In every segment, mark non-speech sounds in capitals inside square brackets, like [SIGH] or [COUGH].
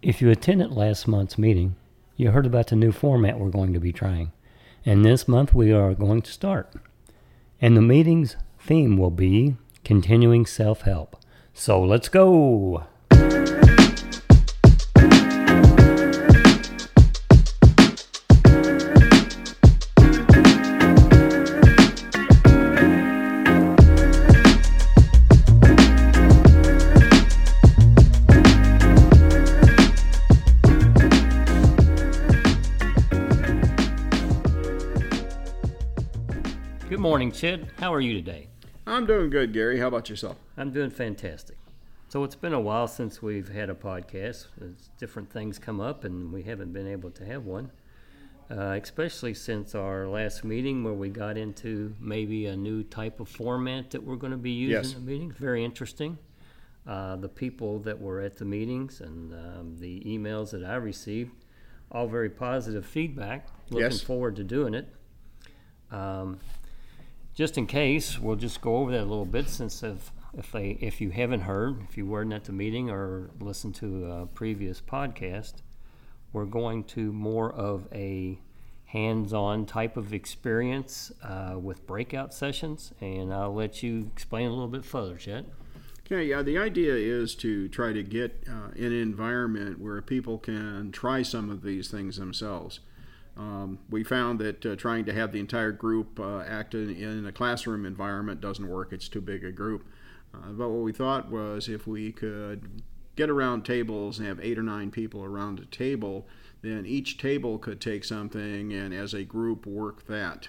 If you attended last month's meeting, you heard about the new format we're going to be trying. And this month we are going to start. And the meeting's theme will be continuing self help. So let's go. Good morning, Chet. How are you today? I'm doing good, Gary. How about yourself? I'm doing fantastic. So it's been a while since we've had a podcast. As different things come up, and we haven't been able to have one. Uh, especially since our last meeting, where we got into maybe a new type of format that we're going to be using Yes. in the meetings. Very interesting. Uh, the people that were at the meetings and um, the emails that I received, all very positive feedback. Looking Yes. forward to doing it. Um, just in case, we'll just go over that a little bit since if, if they if you haven't heard, if you weren't at the meeting or listened to a previous podcast, we're going to more of a hands-on type of experience uh, with breakout sessions, and I'll let you explain a little bit further, Chet. Okay, yeah, the idea is to try to get uh, an environment where people can try some of these things themselves. Um, we found that uh, trying to have the entire group uh, act in, in a classroom environment doesn't work, it's too big a group. Uh, but what we thought was if we could get around tables and have eight or nine people around a table, then each table could take something and as a group work that.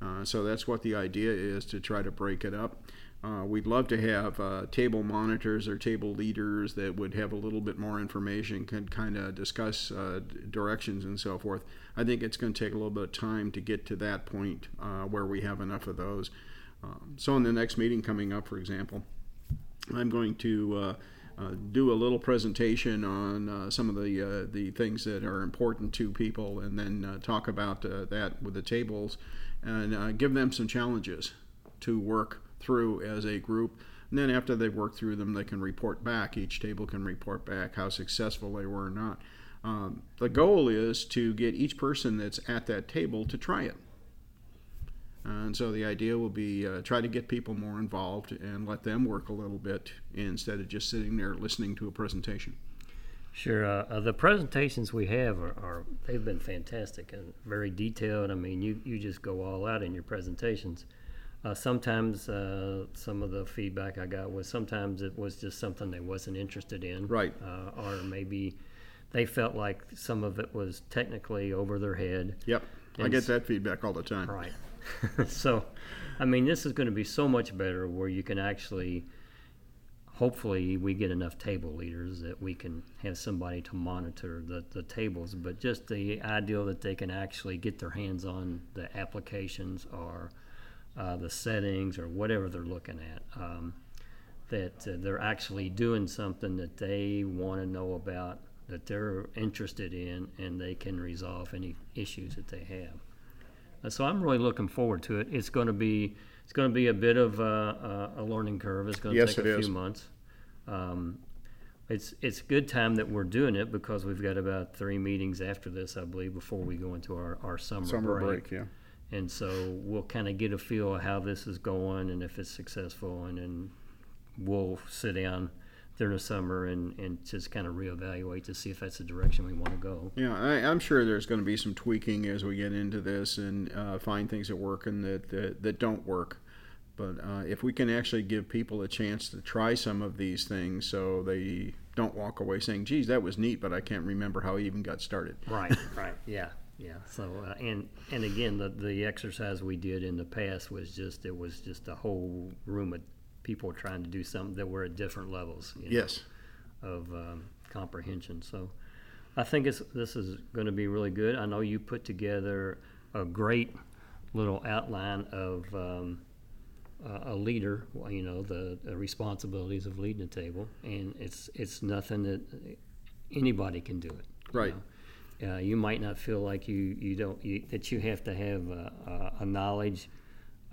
Uh, so that's what the idea is to try to break it up. Uh, we'd love to have uh, table monitors or table leaders that would have a little bit more information, could kind of discuss uh, directions and so forth. I think it's going to take a little bit of time to get to that point uh, where we have enough of those. Um, so, in the next meeting coming up, for example, I'm going to uh, uh, do a little presentation on some of the the things that are important to people, and then talk about that with the tables, and give them some challenges to work through as a group. And then after they've worked through them, they can report back. Each table can report back how successful they were or not. Um, the goal is to get each person that's at that table to try it. And so the idea will be uh, try to get people more involved and let them work a little bit instead of just sitting there listening to a presentation. Sure. Uh, uh, the presentations we have are, are they've been fantastic and very detailed. I mean, you, you just go all out in your presentations. Uh, sometimes uh, some of the feedback I got was sometimes it was just something they wasn't interested in, Right. Uh, or maybe they felt like some of it was technically over their head. Yep, I get that feedback all the time. Right. [LAUGHS] so, I mean, this is going to be so much better where you can actually, hopefully, we get enough table leaders that we can have somebody to monitor the, the tables, but just the ideal that they can actually get their hands on the applications or uh, the settings or whatever they're looking at. Um, that uh, they're actually doing something that they want to know about, that they're interested in, and they can resolve any issues that they have. Uh, So I'm really looking forward to it. It's going to be it's going to be a bit of a, a, learning curve. It's going to Yes, take a is. few months. Um, it's it's a good time that we're doing it because we've got about three meetings after this, I believe, before we go into our, our summer, Summer break. break, yeah. And so we'll kind of get a feel of how this is going and if it's successful, and then we'll sit down during the summer and, and just kind of reevaluate to see if that's the direction we want to go. Yeah, I, I'm sure there's going to be some tweaking as we get into this and uh, find things that work and that that, that don't work. But uh, if we can actually give people a chance to try some of these things, so they don't walk away saying, "Geez, that was neat," but I can't remember how I even got started. Right, right, yeah, yeah. So, uh, and and again, the the exercise we did in the past was just it was just a whole room of people trying to do something that were at different levels. you know, Yes. Of um, comprehension. So, I think it's, this is going to be really good. I know you put together a great little outline of. Um, uh, a leader, you know, the, the responsibilities of leading a table, and it's it's nothing that anybody can do it. you Right. know. Uh, you might not feel like you you don't you, that you have to have a, a, a knowledge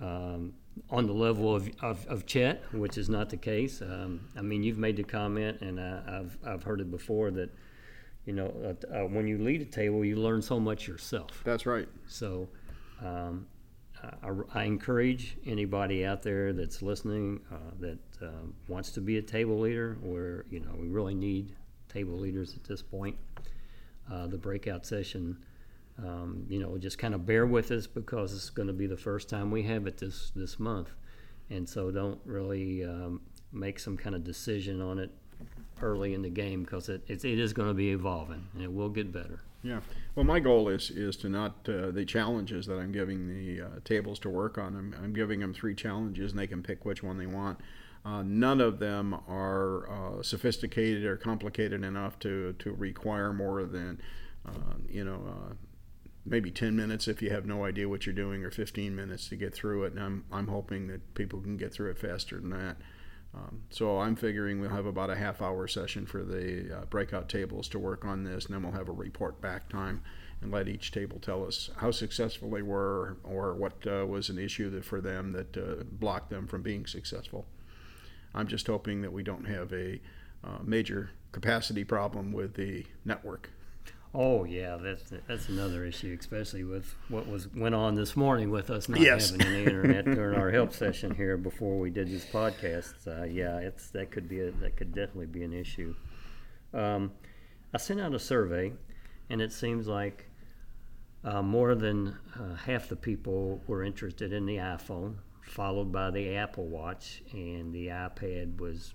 um, on the level of, of, of Chet, which is not the case. Um, I mean, you've made the comment, and I, I've I've heard it before that you know, uh, uh, when you lead a table, you learn so much yourself. That's right. So, um, I, I encourage anybody out there that's listening uh, that um, wants to be a table leader, or you know, we really need table leaders at this point. Uh, the breakout session, um, you know, just kind of bear with us because it's going to be the first time we have it this this month, and so don't really um, make some kind of decision on it early in the game because it, it, is going to be evolving and it will get better. Yeah. Well, my goal is is to not uh, the challenges that I'm giving the uh, tables to work on. I'm, I'm giving them three challenges, and they can pick which one they want. Uh, none of them are uh, sophisticated or complicated enough to to require more than uh, you know uh, maybe 10 minutes if you have no idea what you're doing, or 15 minutes to get through it. And I'm I'm hoping that people can get through it faster than that. Um, so I'm figuring we'll have about a half hour session for the uh, breakout tables to work on this, and then we'll have a report back time and let each table tell us how successful they were or what uh, was an issue that for them that blocked them from being successful. I'm just hoping that we don't have a uh, major capacity problem with the network. Oh yeah, that's that's another issue, especially with what was went on this morning with us not Yes. having any internet [LAUGHS] during our help session here before we did this podcast. Uh, yeah, it's that could be a, that could definitely be an issue. Um, I sent out a survey, and it seems like uh, more than uh, half the people were interested in the iPhone, followed by the Apple Watch, and the iPad was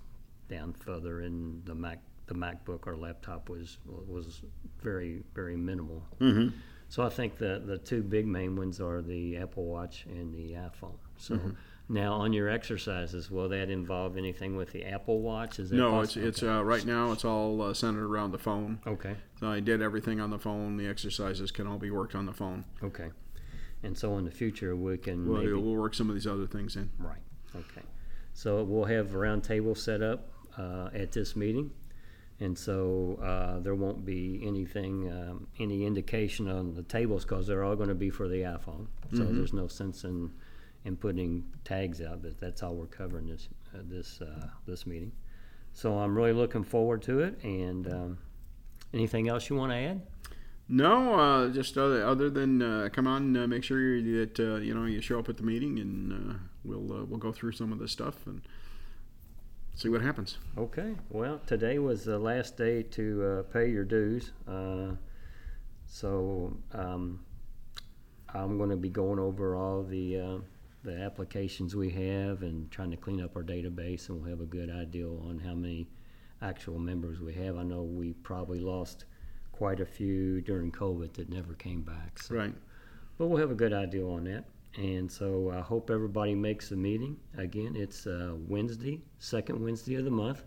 down further, and the Mac the MacBook or laptop was was very very minimal. Mm-hmm. So I think the the two big main ones are the Apple Watch and the iPhone. So now on your exercises, will that involve anything with the Apple Watch? Is No, it's possible? it's uh, right now it's all uh, centered around the phone. okay. So I did everything on the phone. The exercises can all be worked on the phone. Okay. And so in the future we can Well, maybe we'll work some of these other things in. Right. Okay. So we'll have a round table set up uh, at this meeting, and so uh, there won't be anything, um, any indication on the tables because they're all going to be for the iPhone. So there's no sense in in putting tags out. But that's all we're covering this uh, this uh, this meeting. So I'm really looking forward to it. And um, anything else you want to add? No, uh, just other, other than uh, come on, uh, make sure that uh, you know you show up at the meeting, and uh, we'll uh, we'll go through some of this stuff and see what happens. Okay. Well, today was the last day to uh, pay your dues. Uh, so um, I'm going to be going over all the uh, the applications we have and trying to clean up our database, and we'll have a good idea on how many actual members we have. I know we probably lost quite a few during COVID that never came back. So Right. but we'll have a good idea on that. And so I hope everybody makes the meeting. Again, it's uh, Wednesday, second Wednesday of the month.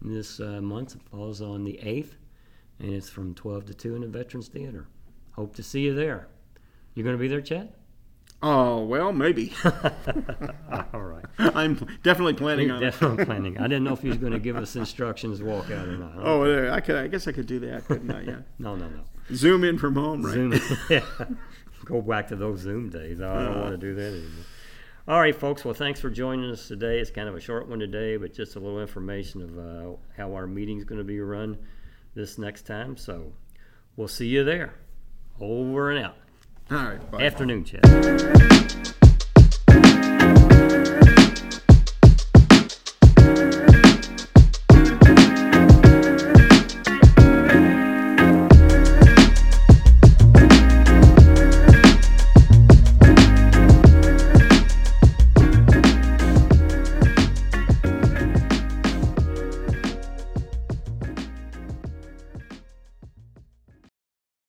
And this uh, month falls on the 8th, and it's from 12 to 2 in the Veterans Theater. Hope to see you there. You're going to be there, Chet? Oh well, maybe. [LAUGHS] All right. I'm definitely planning on it. Definitely [LAUGHS] planning. I didn't know if he was going to give us instructions walk out or not. Oh, uh, I could. I guess I could do that, couldn't I? Yeah. [LAUGHS] No, no, no. Zoom in from home, right? Zoom. yeah. Go back to those Zoom days. I don't want to do that anymore. All right, folks. Well, thanks for joining us today. It's kind of a short one today, but just a little information of uh, how our meeting's going to be run this next time. So we'll see you there. Over and out. All right. Bye. Afternoon, Chet.